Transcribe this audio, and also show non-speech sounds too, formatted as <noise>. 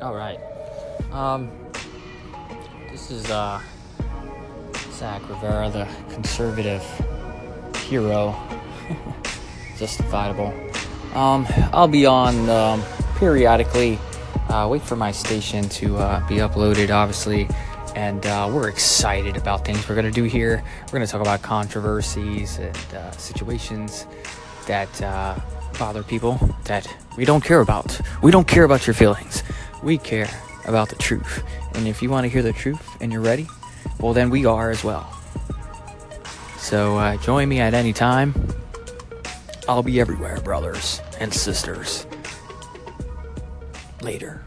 All right. Um, this is uh, Zach Rivera, the conservative hero, <laughs> justifiable. Um, I'll be on um, periodically. Uh, wait for my station to uh, be uploaded, obviously. And uh, we're excited about things we're going to do here. We're going to talk about controversies and uh, situations that uh, bother people that we don't care about. We don't care about your feelings. We care about the truth. And if you want to hear the truth and you're ready, well, then we are as well. So uh, join me at any time. I'll be everywhere, brothers and sisters. Later.